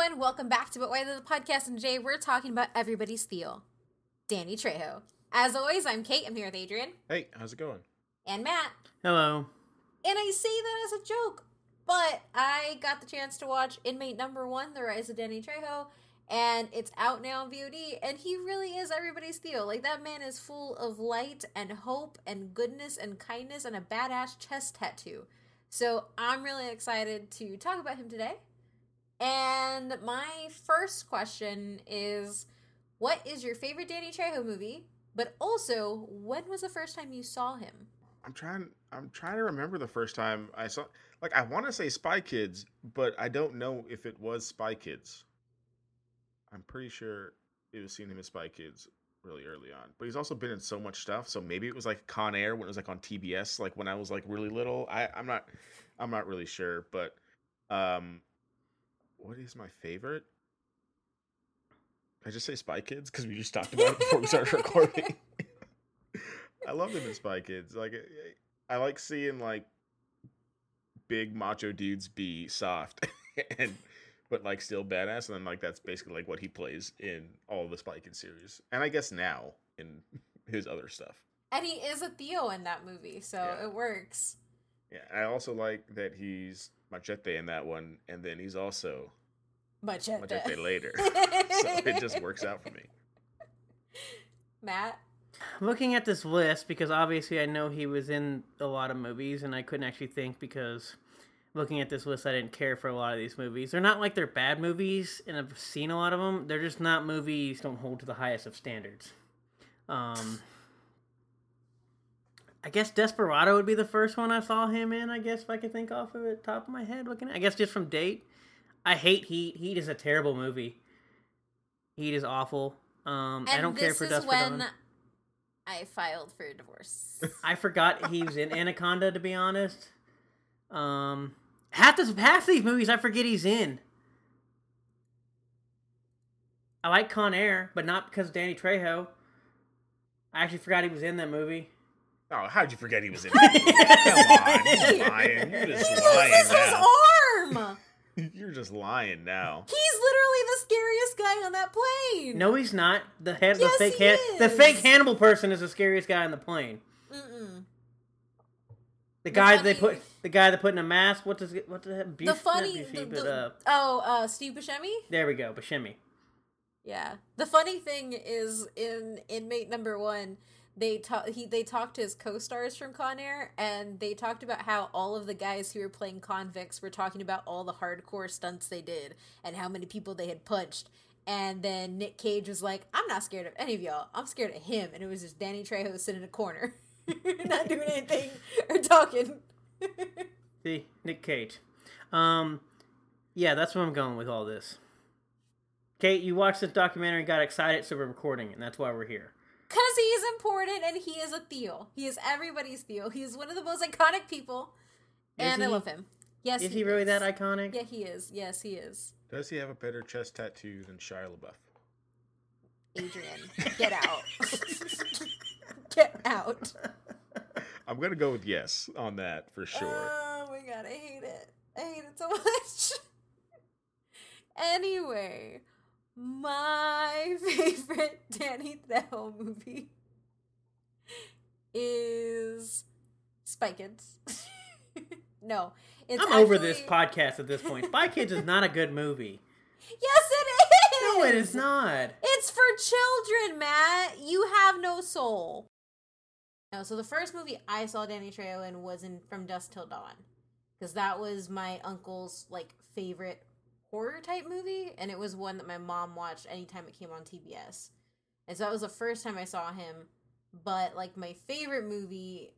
everyone, welcome back to But Why the Podcast. And today we're talking about everybody's Theo, Danny Trejo. As always, I'm Kate. I'm here with Adrian Hey, how's it going? and Matt. Hello. And I say that as a joke, but I got the chance to watch Inmate Number One, The Rise of Danny Trejo, and it's out now on VOD. And he really is everybody's Theo. Like that man is full of light and hope and goodness and kindness and a badass chest tattoo. So I'm really excited to talk about him today. And my first question is, what is your favorite Danny Trejo movie? But also, when was the first time you saw him? I'm trying. I'm trying to remember the first time I saw. Like, I want to say Spy Kids, but I don't know if it was Spy Kids. I'm pretty sure it was seeing him as Spy Kids really early on. But he's also been in so much stuff, so maybe it was like Con Air when it was like on TBS, like when I was like really little. I, I'm not. I'm not really sure, but um, what is my favorite? I just say Spy Kids because we just talked about it before we started recording. I love them in Spy Kids. Like, eh, eh, I like seeing like big macho dudes be soft and but like still badass, and then like that's basically like what he plays in all the Spy Kids series, and I guess now in his other stuff. And he is a Theo in that movie, so Yeah. it works. Yeah, I also like that he's Machete in that one, and then he's also Machete. Machete later. so it just works out for me. Matt, Looking at this list, because obviously I know he was in a lot of movies, and I couldn't actually think because looking at this list, I didn't care for a lot of these movies. They're not like they're bad movies, and I've seen a lot of them. They're just not movies don't hold to the highest of standards. Um, I guess Desperado would be the first one I saw him in. I guess if I could think off of the top of my head, looking at, I guess just from date. I hate Heat. Heat is a terrible movie. Heat is awful. Um, I don't care for is Desperado. when I filed for a divorce. I forgot he was in Anaconda. To be honest, um, half this half these movies I forget he's in. I like Con Air, but not because of Danny Trejo. I actually forgot he was in that movie. Oh, how'd you forget he was in it? Come on, you're lying. You're just this lying is his now. arm. You're just lying now. He's literally the scariest guy on that plane. No, he's not. The head, Yes, the fake, he Han- the fake Hannibal person is the scariest guy on the plane. Mm-mm. The guy they put, the guy that put in a mask. What does it? What the Busey, The funny, Busey, the, but, the- uh, oh, uh, Steve Buscemi. there we go, Buscemi. Yeah. The funny thing is in inmate number one, they talk he they talked to his co-stars from Con Air and they talked about how all of the guys who were playing convicts were talking about all the hardcore stunts they did and how many people they had punched. And then Nick Cage was like, I'm not scared of any of y'all. I'm scared of him. And it was just Danny Trejo sitting in a corner. not doing anything or talking. See, Nick Cage. Um, yeah, that's where I'm going with all this. Kate, you watched this documentary and got excited, so we're recording, and that's why we're here. Because he is important and he is a Theo. He is everybody's Theo. He is one of the most iconic people. Is and I love him. Yes, Is he really that iconic? Yeah, he is. Yes, he is. Does he have a better chest tattoo than Shia LaBeouf? Adrian, get out. get out. I'm gonna go with yes on that for sure. Oh my god, I hate it. I hate it so much. anyway, my favorite Danny Trejo movie is Spy Kids. no, it's I'm over this podcast at this point. Spy Kids is not a good movie. Yes, it is. No, it is not. It's for children, Matt. You have no soul. No, so the first movie I saw Danny Trejo in was in From Dusk Till Dawn, because that was my uncle's like favorite horror type movie, and it was one that my mom watched anytime it came on TBS, and so that was the first time I saw him. But like my favorite movie,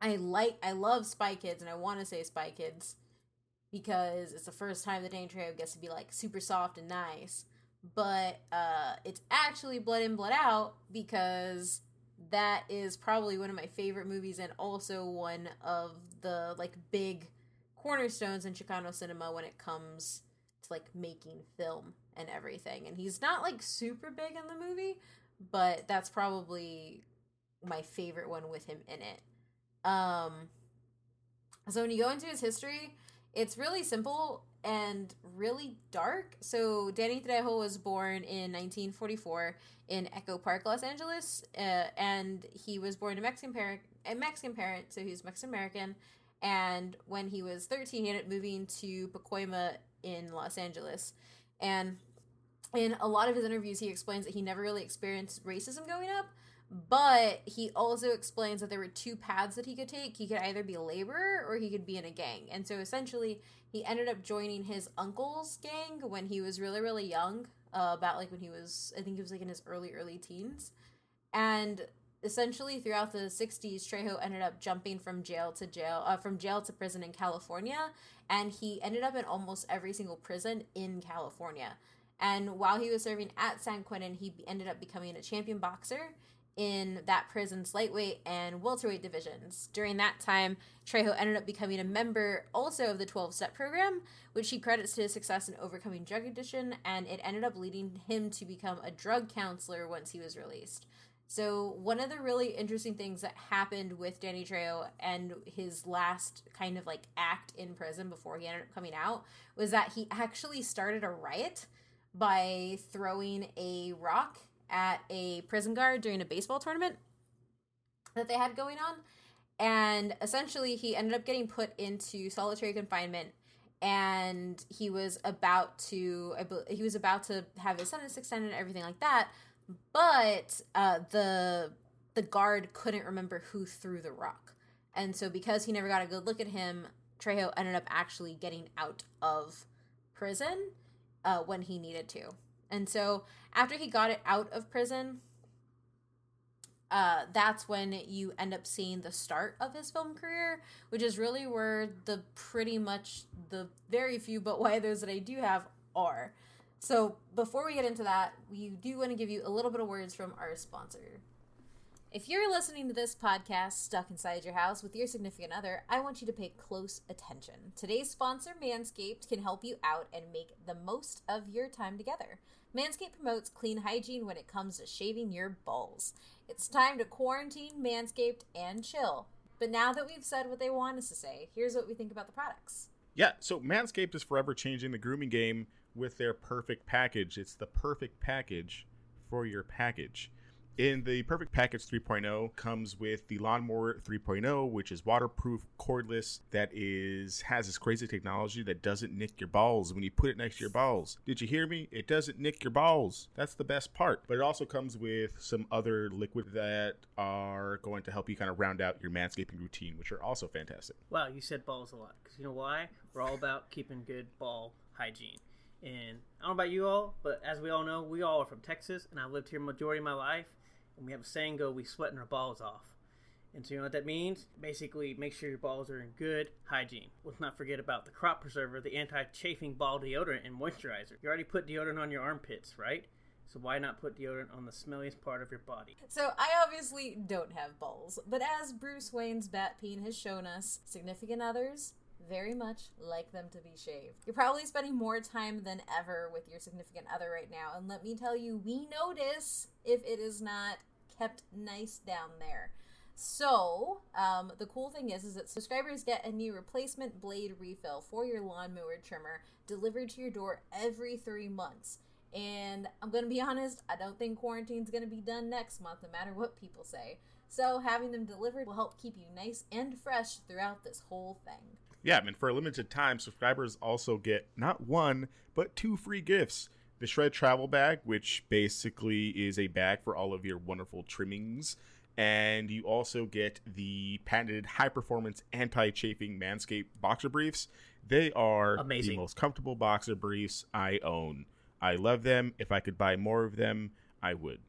I like I love Spy Kids, and I want to say Spy Kids because it's the first time the Danny Trejo gets to be like super soft and nice. But uh, it's actually Blood In Blood Out because that is probably one of my favorite movies and also one of the like big cornerstones in Chicano cinema when it comes to like making film and everything. And he's not like super big in the movie, but that's probably my favorite one with him in it. Um so when you go into his history, it's really simple and really dark. So Danny Trejo was born in 1944 in Echo Park, Los Angeles, uh, and he was born to Mexican parent, a Mexican parent, so he's Mexican American. And when he was 13, he ended up moving to Pacoima in Los Angeles, and in a lot of his interviews, he explains that he never really experienced racism growing up, but he also explains that there were two paths that he could take. He could either be a laborer or he could be in a gang. And so essentially, he ended up joining his uncle's gang when he was really, really young, uh, about like when he was, I think he was like in his early, early teens. And essentially, throughout the 60s, Trejo ended up jumping from jail to jail, uh, from jail to prison in California. And he ended up in almost every single prison in California. And while he was serving at San Quentin, he ended up becoming a champion boxer in that prison's lightweight and welterweight divisions. During that time, Trejo ended up becoming a member also of the 12 step program, which he credits to his success in overcoming drug addiction, and it ended up leading him to become a drug counselor once he was released. So, one of the really interesting things that happened with Danny Trejo and his last kind of like act in prison before he ended up coming out was that he actually started a riot by throwing a rock at a prison guard during a baseball tournament that they had going on. And essentially, he ended up getting put into solitary confinement and he was about to he was about to have his sentence extended and everything like that but uh, the the guard couldn't remember who threw the rock and so because he never got a good look at him trejo ended up actually getting out of prison uh, when he needed to. And so after he got it out of prison, uh, that's when you end up seeing the start of his film career, which is really where the pretty much the very few but why those that I do have are. So before we get into that, we do want to give you a little bit of words from our sponsor. If you're listening to this podcast stuck inside your house with your significant other, I want you to pay close attention. Today's sponsor, Manscaped, can help you out and make the most of your time together. Manscaped promotes clean hygiene when it comes to shaving your balls. It's time to quarantine, Manscaped, and chill. But now that we've said what they want us to say, here's what we think about the products. Yeah, so Manscaped is forever changing the grooming game with their perfect package. It's the perfect package for your package. In the Perfect Package 3.0 comes with the Lawnmower 3.0, which is waterproof, cordless, that is has this crazy technology that doesn't nick your balls when you put it next to your balls. Did you hear me? It doesn't nick your balls. That's the best part. But it also comes with some other liquid that are going to help you kind of round out your manscaping routine, which are also fantastic. Wow, you said balls a lot. Because you know why? We're all about keeping good ball hygiene. And I don't know about you all, but as we all know, we all are from Texas, and I've lived here majority of my life and we have a saying go, we sweating our balls off. And so you know what that means? Basically, make sure your balls are in good hygiene. Let's not forget about the crop preserver, the anti-chafing ball deodorant and moisturizer. You already put deodorant on your armpits, right? So why not put deodorant on the smelliest part of your body? So I obviously don't have balls, but as Bruce Wayne's Batpeen has shown us, significant others very much like them to be shaved. You're probably spending more time than ever with your significant other right now, and let me tell you, we notice if it is not kept nice down there. So, um, the cool thing is, is that subscribers get a new replacement blade refill for your lawnmower trimmer delivered to your door every three months. And I'm to be honest, I don't think quarantine's to be done next month, no matter what people say. So, having them delivered will help keep you nice and fresh throughout this whole thing. Yeah, and for a limited time, subscribers also get not one, but two free gifts. The Shed Travel Bag, which basically is a bag for all of your wonderful trimmings. And you also get the patented high performance anti chafing Manscaped boxer briefs. They are Amazing. the most comfortable boxer briefs I own. I love them. If I could buy more of them, I would.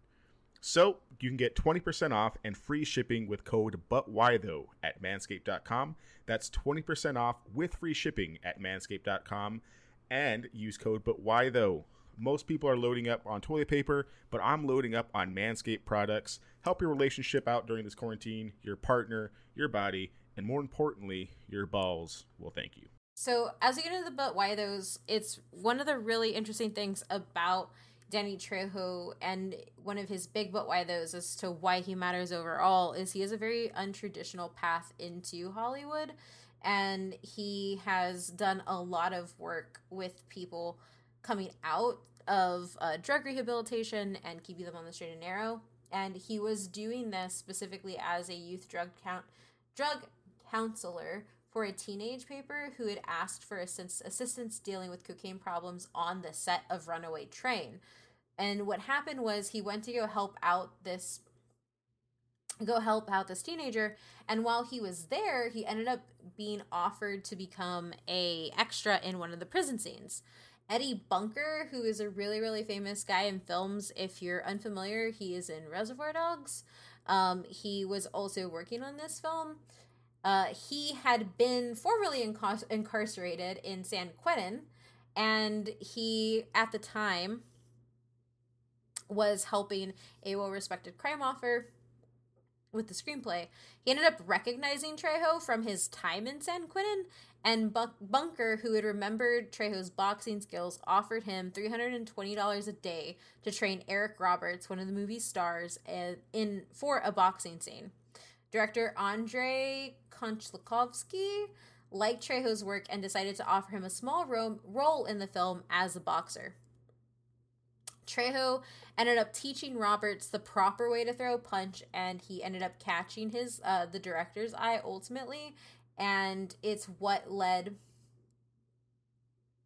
So you can get 20% off and free shipping with code But Why Though at manscaped.com. That's 20% off with free shipping at manscaped.com and use code But Why Though. Most people are loading up on toilet paper, but I'm loading up on Manscaped products. Help your relationship out during this quarantine, your partner, your body, and more importantly, your balls will thank you. So, as we get into the but why those, it's one of the really interesting things about Danny Trejo and one of his big but why those as to why he matters overall is he has a very untraditional path into Hollywood and he has done a lot of work with people coming out of uh, drug rehabilitation and keeping them on the straight and narrow. And he was doing this specifically as a youth drug count drug counselor for a teenage paper who had asked for assist- assistance dealing with cocaine problems on the set of Runaway Train. And what happened was he went to go help out this go help out this teenager. And while he was there he ended up being offered to become a extra in one of the prison scenes. Eddie bunker who is a really really famous guy in films if you're unfamiliar he is in reservoir dogs. Um, he was also working on this film. Uh, he had been formerly incar- incarcerated in san quentin and he at the time was helping a well-respected crime author with the screenplay. He ended up recognizing Trejo from his time in San Quentin, and Bunker, who had remembered Trejo's boxing skills, offered him $320 a day to train Eric Roberts, one of the movie's stars, eh, in for a boxing scene. Director Andrei Konchalovsky liked Trejo's work and decided to offer him a small ro- role in the film as a boxer. Trejo ended up teaching Roberts the proper way to throw a punch, and he ended up catching his uh, the director's eye ultimately, and it's what led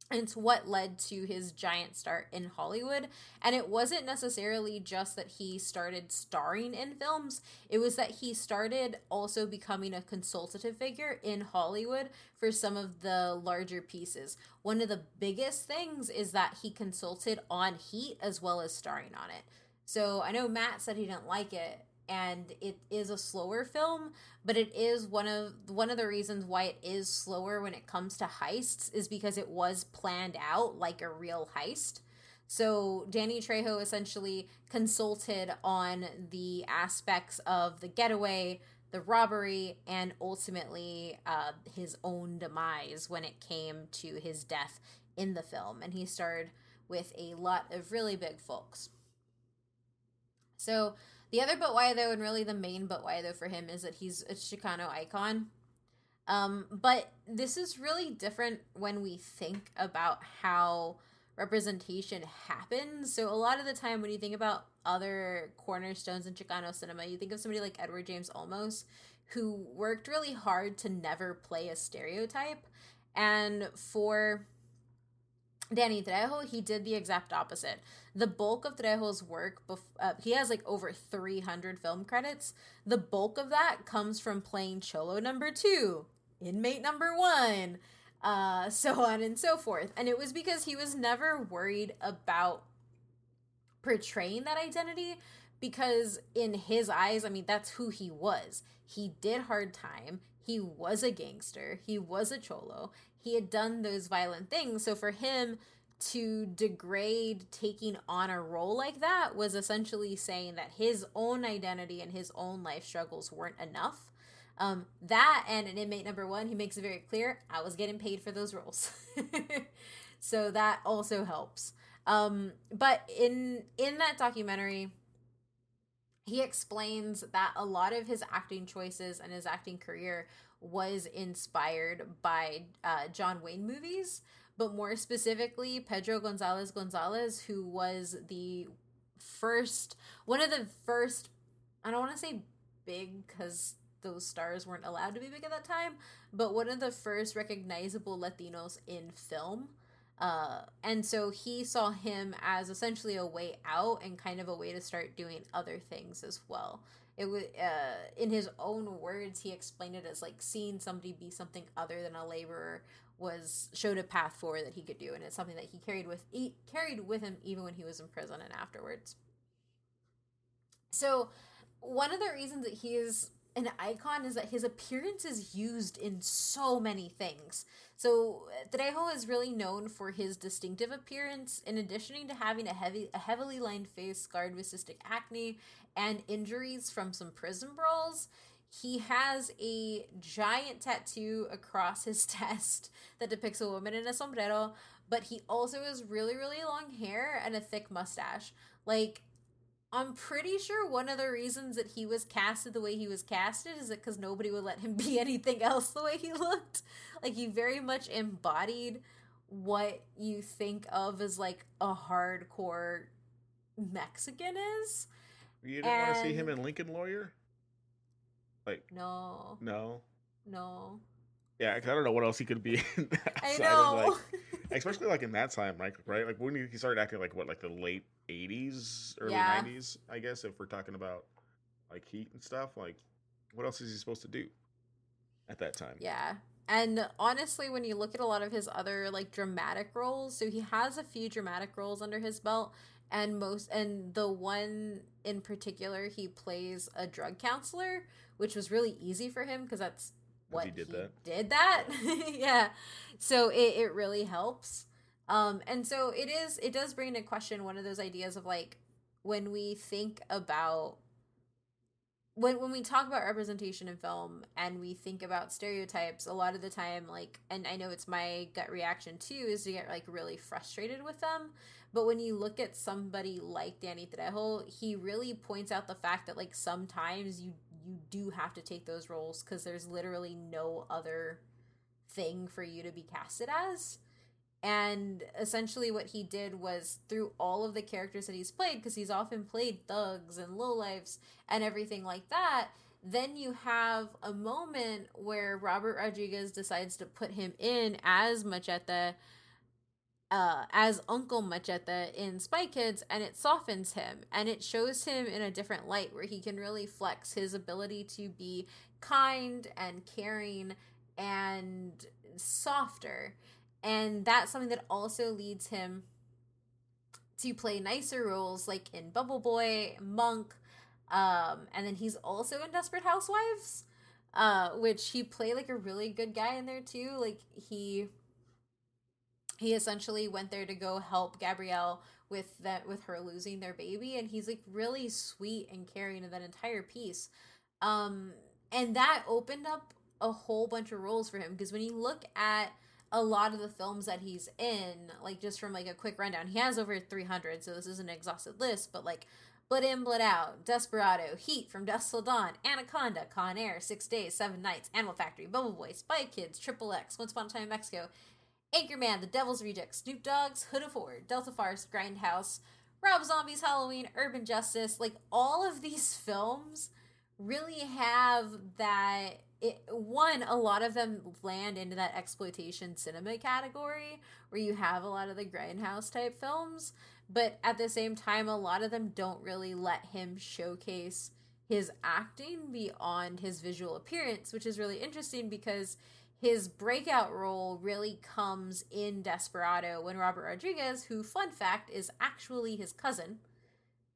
it's what led to his giant start in Hollywood. And it wasn't necessarily just that he started starring in films, it was that he started also becoming a consultative figure in Hollywood for some of the larger pieces. One of the biggest things is that he consulted on Heat as well as starring on it. So I know Matt said he didn't like it, and it is a slower film but it is one of one of the reasons why it is slower when it comes to heists is because it was planned out like a real heist. So danny trejo essentially consulted on the aspects of the getaway the robbery and ultimately uh, his own demise when it came to his death in the film and he starred with a lot of really big folks. So the other but why though, and really the main but why though for him is that he's a Chicano icon. Um, but this is really different when we think about how representation happens. So a lot of the time when you think about other cornerstones in Chicano cinema, you think of somebody like Edward James Olmos, who worked really hard to never play a stereotype. And for Danny Trejo, he did the exact opposite. The bulk of Trejo's work, bef- uh, he has like over 300 film credits. The bulk of that comes from playing Cholo number two, inmate number one, uh, so on and so forth. And it was because he was never worried about portraying that identity because in his eyes, I mean, that's who he was. He did hard time. He was a gangster. He was a cholo he had done those violent things. So for him to degrade taking on a role like that was essentially saying that his own identity and his own life struggles weren't enough. Um, that and an inmate number one, he makes it very clear I was getting paid for those roles. so that also helps. Um, but in in that documentary, he explains that a lot of his acting choices and his acting career was inspired by uh, John Wayne movies, but more specifically, Pedro Gonzalez Gonzalez, who was the first, one of the first, I don't want to say big because those stars weren't allowed to be big at that time, but one of the first recognizable Latinos in film. Uh, and so he saw him as essentially a way out and kind of a way to start doing other things as well it was uh, in his own words he explained it as like seeing somebody be something other than a laborer was showed a path forward that he could do and it's something that he carried with he carried with him even when he was in prison and afterwards. So one of the reasons that he is an icon is that his appearance is used in so many things. So Trejo is really known for his distinctive appearance, in addition to having a heavy, a heavily lined face scarred with cystic acne and injuries from some prison brawls. He has a giant tattoo across his chest that depicts a woman in a sombrero, but he also has really, really long hair and a thick mustache. Like I'm pretty sure one of the reasons that he was casted the way he was casted is that because nobody would let him be anything else the way he looked. Like he very much embodied what you think of as like a hardcore Mexican is. You didn't want to see him in Lincoln Lawyer? Like, No, no. no. Yeah, 'cause I don't know what else he could be in I outside of, know. like, especially like in that time, right? Right, like when he he started acting like what, like the late '80s, early Yeah. '90s, I guess. If we're talking about like Heat and stuff, like what else is he supposed to do at that time? Yeah. And honestly, when you look at a lot of his other like dramatic roles, so he has a few dramatic roles under his belt, and most and the one in particular, he plays a drug counselor, which was really easy for him because that's what he did that. Did that, yeah. So it it really helps. Um, and so it is. It does bring into question one of those ideas of like when we think about when when we talk about representation in film and we think about stereotypes a lot of the time like and i know it's my gut reaction too is to get like really frustrated with them but when you look at somebody like danny trejo he really points out the fact that like sometimes you you do have to take those roles because there's literally no other thing for you to be casted as. And essentially what he did was through all of the characters that he's played because he's often played thugs and lowlifes and everything like that then you have a moment where robert rodriguez decides to put him in as machete uh, as Uncle Machete in Spy Kids, and it softens him and it shows him in a different light where he can really flex his ability to be kind and caring and softer. And that's something that also leads him to play nicer roles like in Bubble Boy, Monk, um, and then he's also in Desperate Housewives, uh, which he played like a really good guy in there too. Like he he essentially went there to go help Gabrielle with that with her losing their baby and he's like really sweet and caring in that entire piece. Um and that opened up a whole bunch of roles for him because when you look at a lot of the films that he's in like just from like a quick rundown he has over 300 so this is an exhausted list but like Blood In, Blood Out, Desperado, Heat from Dusk Till Dawn, Anaconda, Con Air, Six Days, Seven Nights, Animal Factory, Bubble Boy, Spy Kids, Triple X, Once Upon a Time in Mexico, Anchorman, The Devil's Rejects, Snoop Dogg's, Hood of Horror, Delta Farce, Grindhouse, Rob Zombie's Halloween, Urban Justice, like all of these films really have that it, one a lot of them land into that exploitation cinema category where you have a lot of the grindhouse type films but at the same time a lot of them don't really let him showcase his acting beyond his visual appearance which is really interesting because his breakout role really comes in Desperado when Robert Rodriguez, who fun fact is actually his cousin,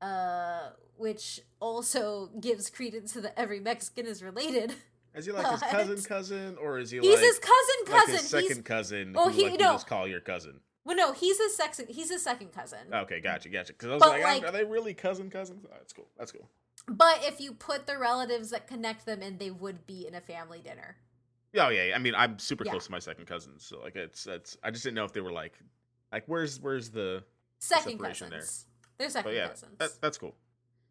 uh, which also gives credence to the every Mexican is related. Is he like his cousin cousin, or is he He's like, his cousin like cousin. his second he's cousin? Oh, who, he- like, you no. just call your cousin. well, no, he's his second. He's his second cousin. Okay, gotcha, gotcha. Because I was like, like- are they really cousin cousins? Oh, that's cool. That's cool. But if you put the relatives that connect them in, they would be in a family dinner. Oh, yeah. I mean, I'm super Yeah. close to my second cousins, so like it's that's. I just didn't know if they were like, like where's where's the? Second separation cousins. They're second But yeah, cousins. that, that's cool.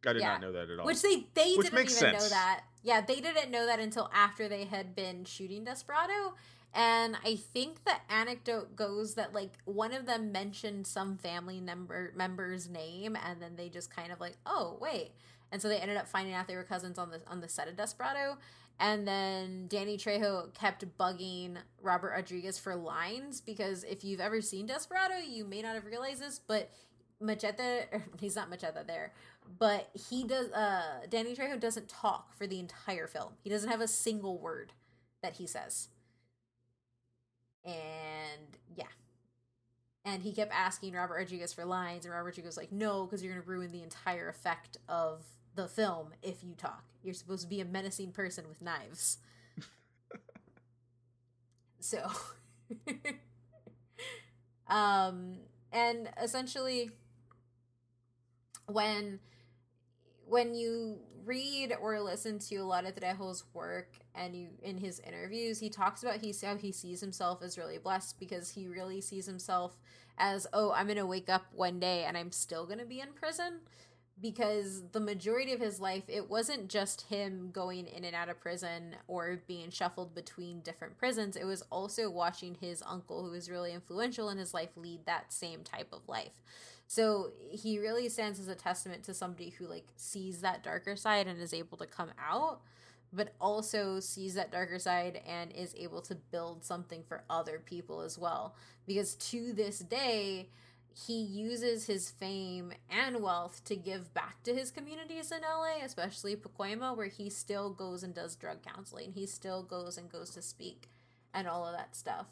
I did Yeah. not know that at all. Which they they Which didn't even know that. Yeah, they didn't know that until after they had been shooting Desperado. And I think the anecdote goes that like one of them mentioned some family member member's name, and then they just kind of like, oh wait, and so they ended up finding out they were cousins on the on the set of Desperado. And then Danny Trejo kept bugging Robert Rodriguez for lines because if you've ever seen Desperado, you may not have realized this, but Machete, he's not Machete there, but he does. Uh, Danny Trejo doesn't talk for the entire film. He doesn't have a single word that he says. And yeah, and he kept asking Robert Rodriguez for lines, and Robert Rodriguez was like, "No, because you're gonna ruin the entire effect of the film if you talk. You're supposed to be a menacing person with knives." so, um, and essentially, when when you read or listen to a lot of Trejo's work and you in his interviews, he talks about he's how he sees himself as really blessed because he really sees himself as, oh, I'm gonna wake up one day and I'm still gonna be in prison. Because the majority of his life it wasn't just him going in and out of prison or being shuffled between different prisons. It was also watching his uncle who was really influential in his life lead that same type of life. So he really stands as a testament to somebody who like sees that darker side and is able to come out but also sees that darker side and is able to build something for other people as well. Because to this day he uses his fame and wealth to give back to his communities in LA, especially Pacoima, where he still goes and does drug counseling. He still goes and goes to speak and all of that stuff.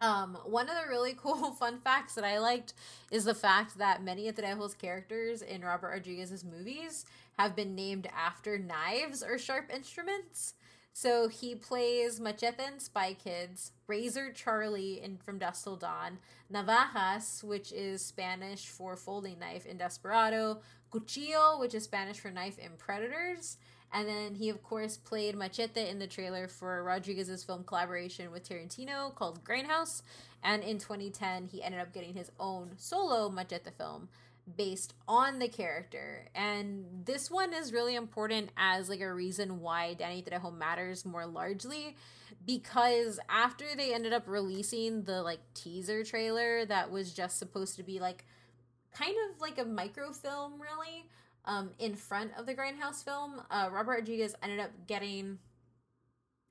Um, one of the really cool fun facts that I liked is the fact that many of the Trejo's characters in Robert Rodriguez's movies have been named after knives or sharp instruments. So he plays Machete in Spy Kids, Razor Charlie in From Dusk Till Dawn, Navajas, which is Spanish for folding knife in Desperado, Cuchillo, which is Spanish for knife in Predators, and then he of course played Machete in the trailer for Rodriguez's film collaboration with Tarantino called Grindhouse, and in 2010 he ended up getting his own solo Machete film based on the character. And this one is really important as like a reason why Danny Trejo matters more largely because after they ended up releasing the like teaser trailer that was just supposed to be like kind of like a microfilm really um in front of the Grindhouse film, uh Robert Rodriguez ended up getting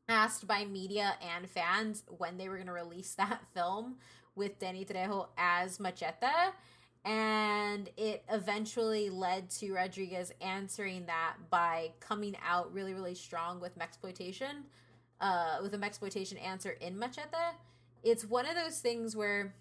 asked by media and fans when they were going to release that film with Danny Trejo as Machete and it eventually led to Rodriguez answering that by coming out really, really strong with Mexploitation, uh, with a Mexploitation answer in Machete. It's one of those things where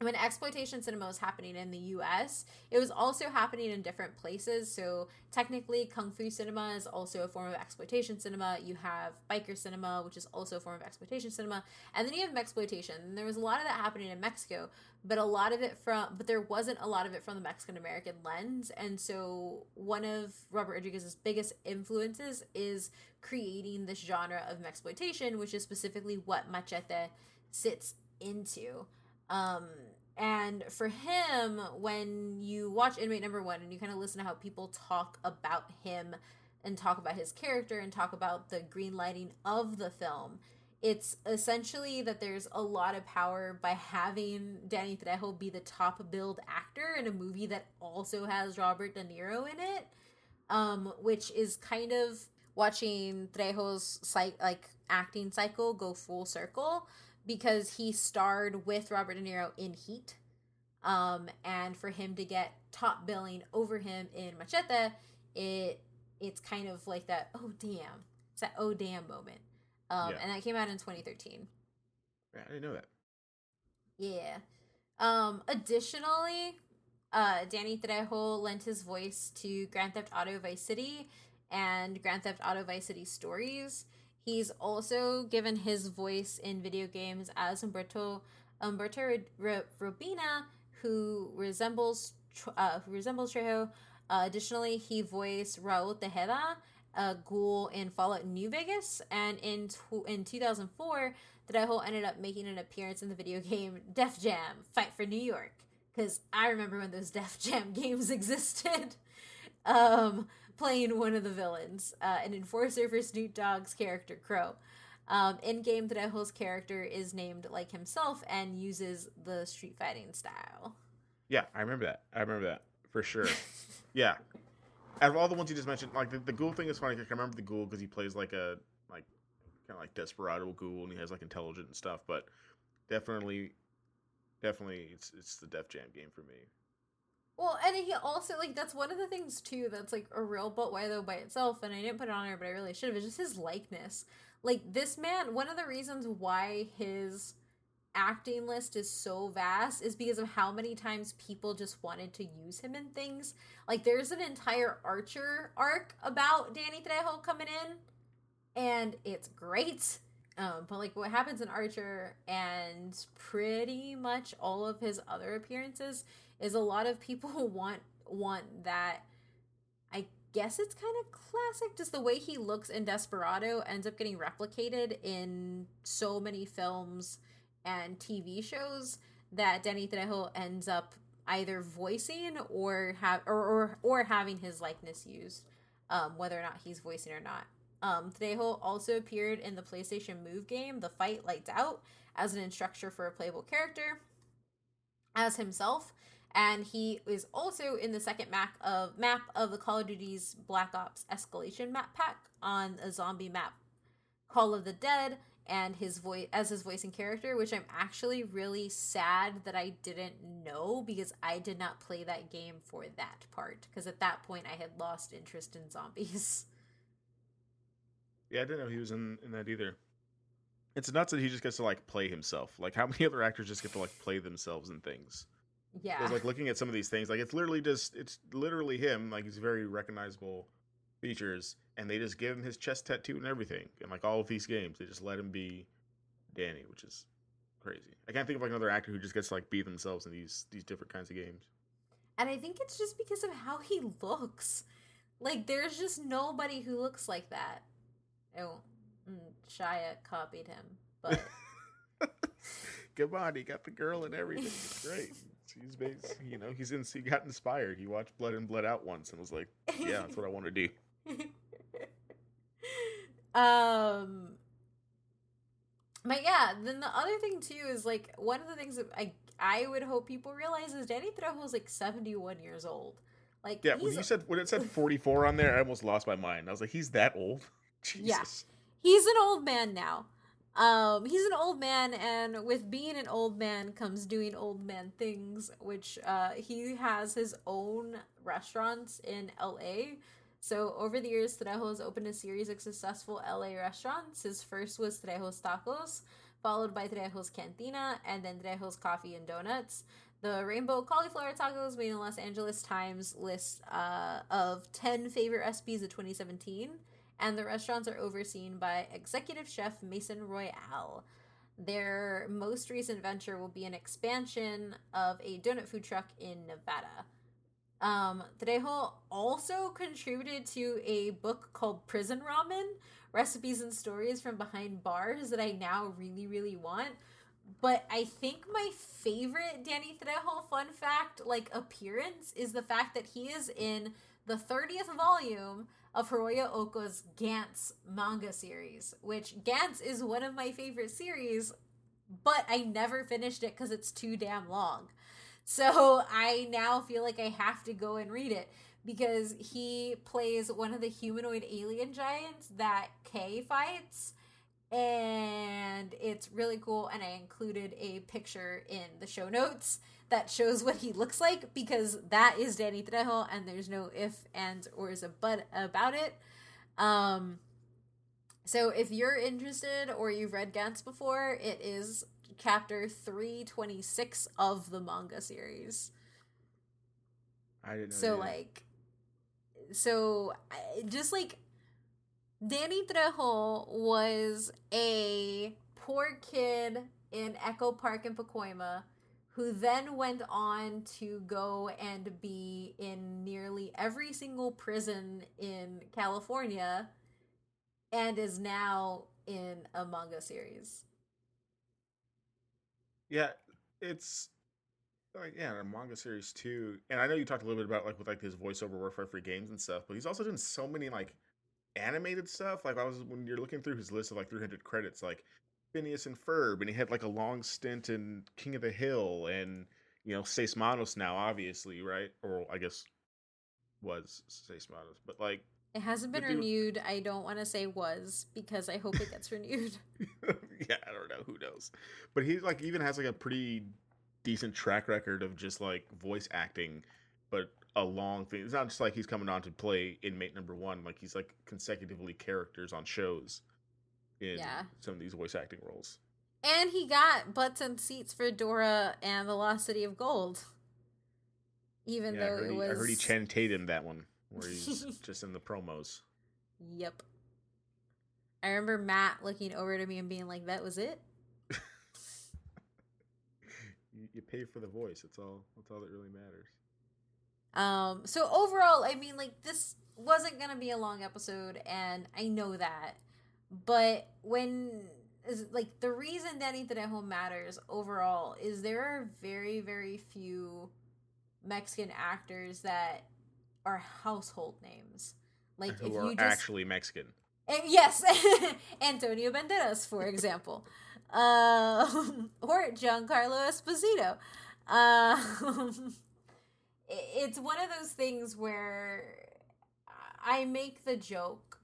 when exploitation cinema was happening in the US, it was also happening in different places. So technically, kung fu cinema is also a form of exploitation cinema. You have biker cinema, which is also a form of exploitation cinema, and then you have exploitation. And there was a lot of that happening in Mexico, but a lot of it from, but there wasn't a lot of it from the Mexican American lens. And so one of Robert Rodriguez's biggest influences is creating this genre of exploitation, which is specifically what Machete sits into. Um, and for him, when you watch Inmate Number One and you kind of listen to how people talk about him and talk about his character and talk about the green lighting of the film, it's essentially that there's a lot of power by having Danny Trejo be the top billed actor in a movie that also has Robert De Niro in it, um, which is kind of watching Trejo's like acting cycle go full circle because he starred with Robert De Niro in Heat. Um, and for him to get top billing over him in Machete, it it's kind of like that. Oh damn! It's that oh damn moment. Um, yeah. and that came out in 2013. Yeah, I didn't know that. Yeah. Um, additionally, uh, Danny Trejo lent his voice to Grand Theft Auto Vice City and Grand Theft Auto Vice City Stories. He's also given his voice in video games as Umberto Umberto Robina, who resembles uh, who resembles Trejo. Uh, additionally, he voiced Raul Tejada, a ghoul in Fallout New Vegas, and in t- in 2004, Trejo ended up making an appearance in the video game Def Jam: Fight for New York. Because I remember when those Def Jam games existed. um, playing one of the villains, uh, an enforcer for Snoop Dogg's character Crow. Um, in game, Trejo's character is named like himself and uses the street fighting style. Yeah, I remember that. I remember that for sure. yeah, out of all the ones you just mentioned, like the, the ghoul thing is funny. I remember the ghoul because he plays like a like kind of like desperado ghoul and he has like intelligent and stuff. But definitely, definitely, it's it's the Def Jam game for me. Well, and he also like that's one of the things too that's like a real but why though by itself, and I didn't put it on there, but I really should have. It's just his likeness. Like this man, one of the reasons why his acting list is so vast is because of how many times people just wanted to use him in things. Like there's an entire Archer arc about Danny Trejo coming in, and it's great. Um, but like what happens in Archer and pretty much all of his other appearances is a lot of people want want that I guess it's kind of classic just the way he looks in Desperado ends up getting replicated in so many films and TV shows that Danny Trejo ends up either voicing or have or, or or having his likeness used, um, whether or not he's voicing or not. Um, Trejo also appeared in the PlayStation Move game, The Fight Lights Out, as an instructor for a playable character as himself, and he is also in the second map of map of the Call of Duty's Black Ops Escalation map pack on a zombie map, Call of the Dead, and his voice as his voicing character, which I'm actually really sad that I didn't know because I did not play that game for that part because at that point I had lost interest in zombies. Yeah, I didn't know he was in, in that either. It's nuts that he just gets to like play himself. Like how many other actors just get to like play themselves in things? Yeah. Because like looking at some of these things, like it's literally just it's literally him. Like he's very recognizable features, and they just give him his chest tattoo and everything. And like all of these games, they just let him be Danny, which is crazy. I can't think of like another actor who just gets to like be themselves in these these different kinds of games. And I think it's just because of how he looks. Like there's just nobody who looks like that. Oh, mm, Shia copied him, but Come on, he got the girl and everything. It's great. He's bas- you know, he's in, he got inspired. He watched Blood and Blood Out once and was like, yeah, that's what I want to do. um but yeah then the other thing too is like one of the things that i i would hope people realize is danny trejo is like 71 years old like Yeah, when you said when it said 44 on there, I almost lost my mind. I was like, he's that old? Jesus. Yeah. he's an old man now um he's an old man and with being an old man comes doing old man things which uh he has his own restaurants in la so over the years trejo has opened a series of successful la restaurants. His first was trejo's tacos followed by trejo's cantina and then trejo's coffee and donuts. The rainbow cauliflower tacos made in los angeles times list uh, of 10 favorite recipes of 2017 and the restaurants are overseen by executive chef Mason Royal. Their most recent venture will be an expansion of a donut food truck in Nevada. Um, Trejo also contributed to a book called Prison Ramen Recipes and Stories from Behind Bars that I now really, really want. But I think my favorite Danny Trejo fun fact, like appearance, is the fact that he is in the 30th volume of Hiroya Oku's Gantz manga series, which Gantz is one of my favorite series, but I never finished it because it's too damn long. So I now feel like I have to go and read it because he plays one of the humanoid alien giants that Kei fights. And it's really cool. And I included a picture in the show notes that shows what he looks like because that is Danny Trejo and there's no if, and, or is a but about it. Um, so if you're interested or you've read Gantz before, it is chapter 326 of the manga series. I didn't know. So that. like so just like Danny Trejo was a poor kid in Echo Park in Pacoima who then went on to go and be in nearly every single prison in California and is now in a manga series. Yeah, it's like yeah, a manga series too. And I know you talked a little bit about like with like his voiceover work for free games and stuff, but he's also doing so many like animated stuff. Like I was when you're looking through his list of like 300 credits, like Phineas and Ferb, and he had like a long stint in King of the Hill, and you know Seis Manos now, obviously, right? Or I guess was Seis Manos, but like It hasn't been The dude- renewed. I don't want to say was because I hope it gets renewed. yeah, I don't know. Who knows? But he like even has like a pretty decent track record of just like voice acting, but a long thing. It's not just like he's coming on to play inmate number one. Like he's like consecutively characters on shows in Yeah. some of these voice acting roles. And he got butts and seats for Dora and the Lost City of Gold. Even Yeah, though it he, was I heard he Channing Tatum that one where he's just in the promos. Yep. I remember Matt looking over to me and being like, "That was it." You, you pay for the voice. That's all. That's all that really matters. Um. So overall, I mean, like this wasn't gonna be a long episode, and I know that. But when is like the reason that Ethan at Home matters overall is there are very very few Mexican actors that are household names. Like who if are you just actually Mexican. and yes, Antonio Banderas, for example, um, or Giancarlo Esposito. It- it's one of those things where I make the joke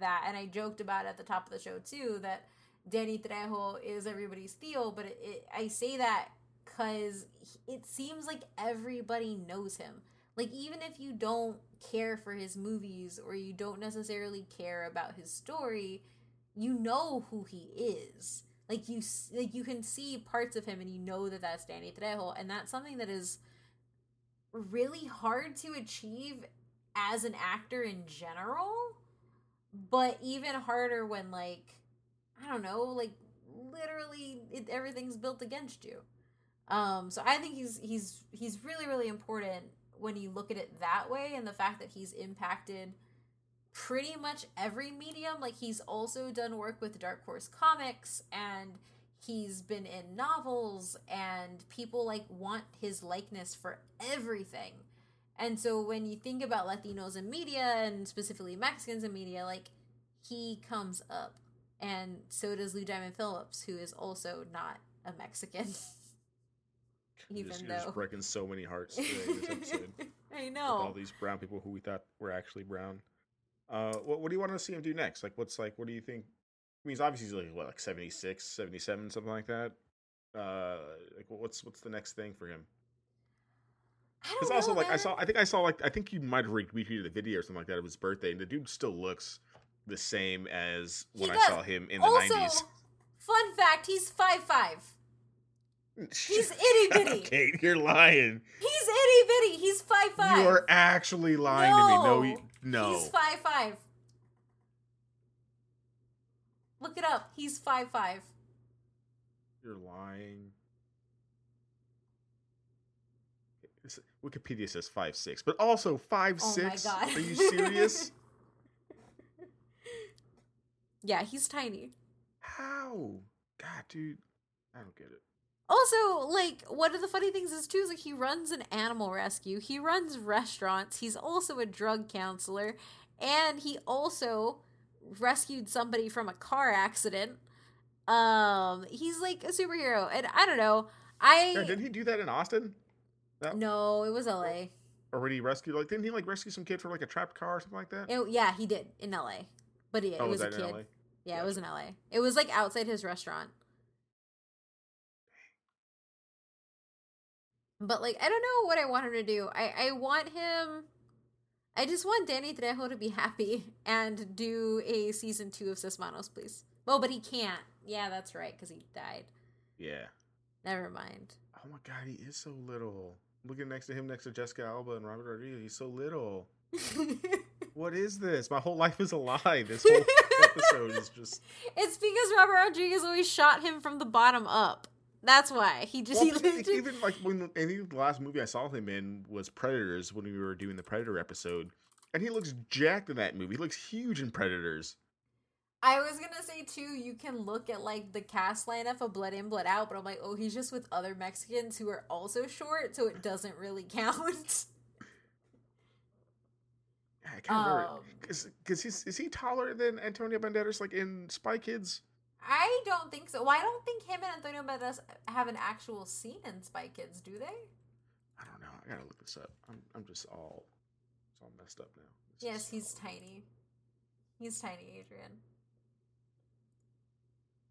that, and I joked about at the top of the show too, that Danny Trejo is everybody's Theo, but it, it, I say that because it seems like everybody knows him. Like, even if you don't care for his movies or you don't necessarily care about his story, you know who he is. Like you, like you can see parts of him, and you know that that's Danny Trejo, and that's something that is really hard to achieve as an actor in general, but even harder when like I don't know, like literally it, everything's built against you. Um, so I think he's he's he's really really important when you look at it that way, and the fact that he's impacted pretty much every medium. Like he's also done work with Dark Horse Comics, and he's been in novels, and people like want his likeness for everything. And so when you think about Latinos in media and specifically Mexicans in media, like he comes up. And so does Lou Diamond Phillips, who is also not a Mexican. You're Even just, you're just though breaking so many hearts today. I with all these brown people who we thought were actually brown. Uh, what, what do you want to see him do next? Like, what's like, what do you think? I mean, he's obviously like what, like 76, 77, something like that. Uh, like, what's what's the next thing for him? I Because don't also, know, like, I saw, I think I saw, like, I think you might have retweeted a video or something like that of his birthday, and the dude still looks the same as when I saw him in the also, nineties. fun fact: he's five five. He's itty bitty. Kate, you're lying. He's itty bitty. He's five five. You are actually lying to me. No, he- no. He's five five. Look it up. He's five five. You're lying. This- Wikipedia says five six, but also five Oh six. my god. Are you serious? yeah, he's tiny. How? God, dude, I don't get it. Also, like, one of the funny things is too is like he runs an animal rescue. He runs restaurants. He's also a drug counselor, and he also rescued somebody from a car accident. Um, he's like a superhero, and I don't know. I Yeah, didn't he do that in Austin? That, no, it was L.A. He rescued, like, didn't he like rescue some kid from like a trapped car or something like that? It, yeah, he did in L.A. But yeah, it oh, was, a kid. Yeah, it was in L.A. It was like outside his restaurant. But like, I don't know what I want him to do. I I want him. I just want Danny Trejo to be happy and do a season two of Sismanos, please. Oh, but he can't. Yeah, that's right, because he died. Yeah. Never mind. Oh my God, he is so little. Looking next to him, next to Jessica Alba and Robert Rodriguez, he's so little. What is this? My whole life is a lie. This whole episode is just. it's because Robert Rodriguez always shot him from the bottom up. That's why he just Well, he even like when I think the last movie I saw him in was Predators when we were doing the Predator episode, and he looks jacked in that movie. He looks huge in Predators. I was gonna say too, you can look at like the cast lineup of Blood In, Blood Out, but I'm like, oh, he's just with other Mexicans who are also short, so it doesn't really count. I can't remember Um, because he's is he taller than Antonio Banderas like in Spy Kids? I don't think so. Well, I don't think him and Antonio Banderas have an actual scene in Spy Kids, do they? I don't know. I gotta look this up. I'm I'm just all it's all messed up now. This Yes, he's all- tiny. He's tiny, Adrian.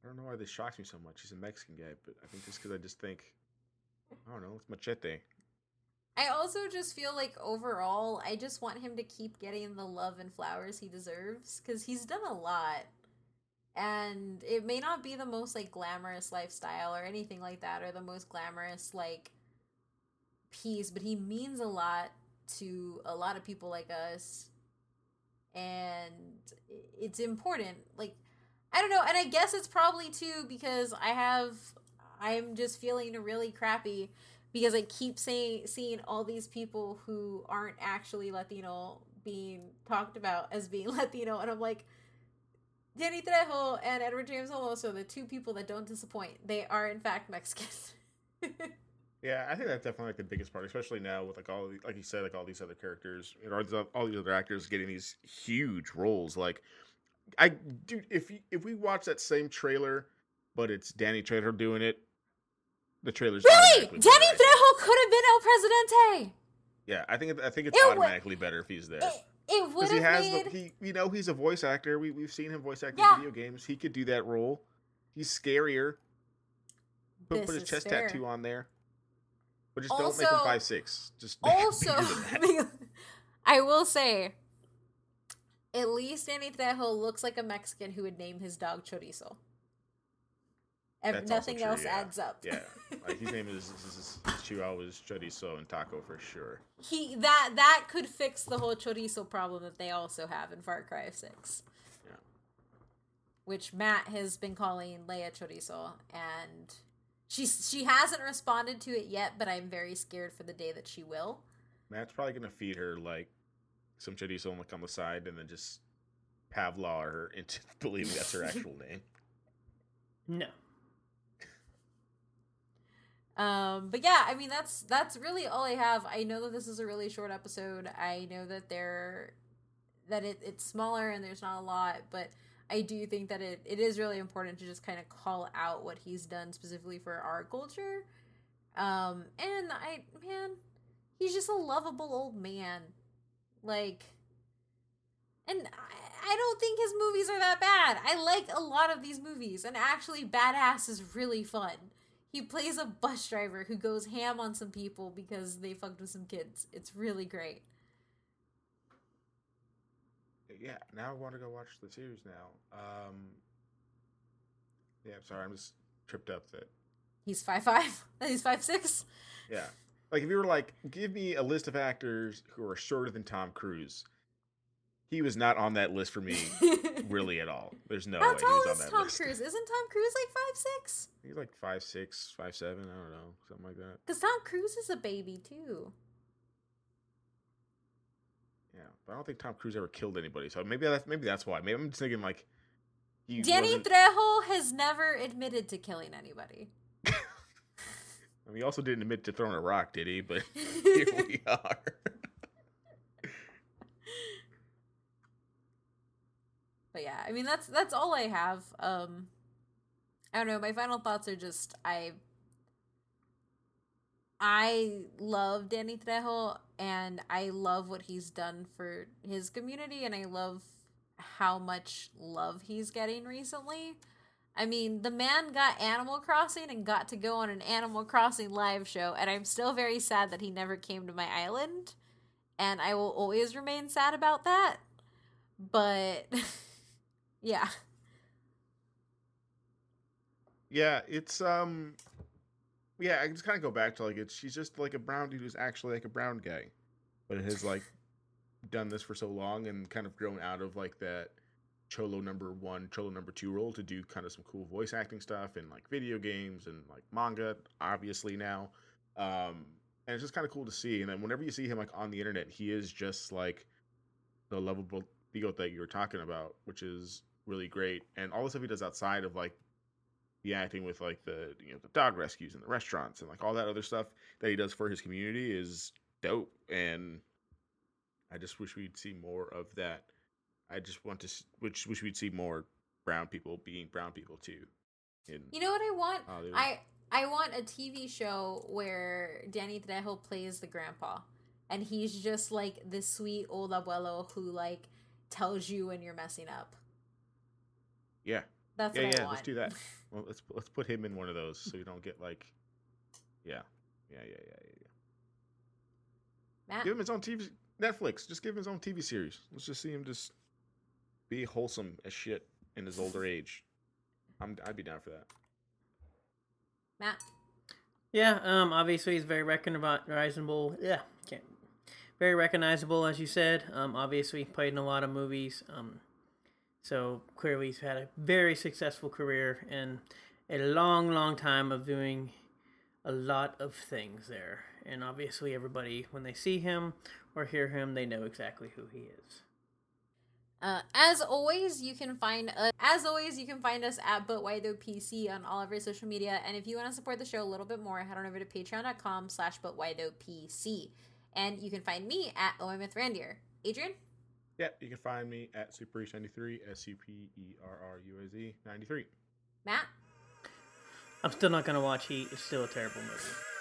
I don't know why this shocks me so much. He's a Mexican guy, but I think just because I just think I don't know. It's machete. I also just feel like overall, I just want him to keep getting the love and flowers he deserves because he's done a lot. And it may not be the most like glamorous lifestyle or anything like that, or the most glamorous like piece, but he means a lot to a lot of people like us. And it's important. Like, I don't know. And I guess it's probably too because I have, I'm just feeling really crappy because I keep saying seeing all these people who aren't actually Latino being talked about as being Latino, and I'm like, Danny Trejo and Edward James Olmos, the two people that don't disappoint. They are in fact Mexican. Yeah, I think that's definitely like the biggest part, especially now with like all like you said, like all these other characters and all these other actors getting these huge roles. Like, I dude, if you, if we watch that same trailer, but it's Danny Trejo doing it, the trailer's Really? Danny Trejo could have been El Presidente. Yeah, I think I think it's It automatically better if he's there. It, it would Because he have has made. the he you know he's a voice actor. We we've seen him voice act Yeah. in video games. He could do that role. He's scarier. Put, put his chest fair. tattoo on there. But just don't make him five six. Just also. I will say, at least Danny Trejo looks like a Mexican who would name his dog Chorizo. That's nothing true, else yeah. adds up. Yeah, like his name is, is, is, Chihuahua's chorizo and taco for sure. he that that could fix the whole chorizo problem that they also have in Far Cry Six. Yeah. Which Matt has been calling Leia chorizo, and she's she hasn't responded to it yet, but I'm very scared for the day that she will. Matt's probably gonna feed her like some chorizo like on the side, and then just Pavlov her into believing that's her actual name. No. Um, but yeah, I mean that's that's really all I have. I know that this is a really short episode. I know that there that it, it's smaller and there's not a lot, but I do think that it, it is really important to just kind of call out what he's done specifically for our culture. Um, and I man, he's just a lovable old man. Like and I, don't think his movies are that bad. I like a lot of these movies, and actually Badass is really fun. He plays a bus driver who goes ham on some people because they fucked with some kids. It's really great. Yeah, now I want to go watch the series now. Um, yeah, I'm sorry, I'm just tripped up that He's five five. He's five six. Yeah. Like if you were like, give me a list of actors who are shorter than Tom Cruise, he was not on that list for me really at all. There's no How way tall he's on is that Tom list. Cruise? Isn't Tom Cruise like five six? He's like five six, five seven, I don't know, something like that. Because Tom Cruise is a baby too. Yeah, but I don't think Tom Cruise ever killed anybody. So maybe that's maybe that's why. Maybe I'm just thinking like he Danny Trejo has never admitted to killing anybody. I mean, he also didn't admit to throwing a rock, did he? But here we are. but yeah, I mean that's that's all I have. Um I don't know, my final thoughts are just I I love Danny Trejo and I love what he's done for his community and I love how much love he's getting recently. I mean, the man got Animal Crossing and got to go on an Animal Crossing live show, and I'm still very sad that he never came to my island. And I will always remain sad about that. But yeah. Yeah, it's um yeah, I just kind of go back to like it's she's just like a brown dude who's actually like a brown guy, but has like done this for so long and kind of grown out of like that cholo number one, cholo number two role to do kind of some cool voice acting stuff in like video games and like manga, obviously now. Um, and it's just kind of cool to see. And then whenever you see him like on the internet, he is just like the lovable ego that you were talking about, which is really great. And all the stuff he does outside of like the acting with like the you know the dog rescues and the restaurants and like all that other stuff that he does for his community is dope. And I just wish we'd see more of that. I just want to, which wish we'd see more brown people being brown people too. In You know what I want? Hollywood. I I want a TV show where Danny Trejo plays the grandpa, and he's just like this sweet old abuelo who like tells you when you're messing up. yeah, That's yeah, what I yeah. Let's do that. Well, let's let's put him in one of those so you don't get like, yeah, yeah, yeah, yeah, yeah. yeah. Matt, Give him his own TV Netflix. Just give him his own TV series. Let's just see him just be wholesome as shit in his older age. I'm I'd be down for that. Matt. Yeah, um, obviously he's very recognizable. Yeah, can't. Very recognizable, as you said. Um, obviously played in a lot of movies. Um, so clearly he's had a very successful career and a long, long time of doing a lot of things there. And obviously everybody, when they see him or hear him, they know exactly who he is. Uh, as always, you can find us. As always, you can find us at But Why Though PC on all of our social media. And if you want to support the show a little bit more, head on over to Patreon.com/slash But Why Though PC. And you can find me at OMF Randier. Adrian. Yeah, you can find me at Super93, S U P E R R U A Z 93. Matt. I'm still not gonna watch Heat. It's still a terrible movie.